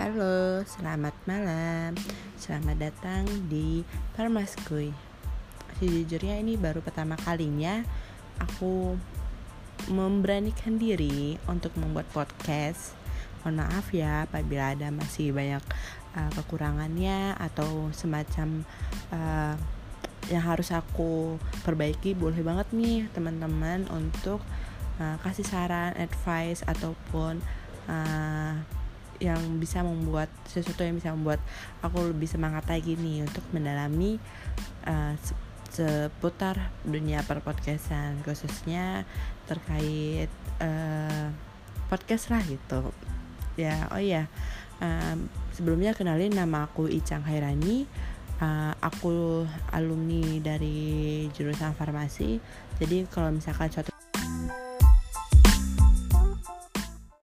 Halo, selamat malam. Selamat datang di Parmaskuy. Sejujurnya ini baru pertama kalinya aku memberanikan diri untuk membuat podcast. Mohon maaf ya apabila ada masih banyak uh, kekurangannya atau semacam uh, yang harus aku perbaiki. Boleh banget nih teman-teman untuk uh, kasih saran, advice ataupun uh, yang bisa membuat sesuatu yang bisa membuat aku lebih semangat lagi nih untuk mendalami uh, seputar dunia perpodcastan khususnya terkait uh, podcast lah gitu. Ya oh ya um, sebelumnya kenalin nama aku Icang Hairani. Uh, aku alumni dari jurusan farmasi. Jadi kalau misalkan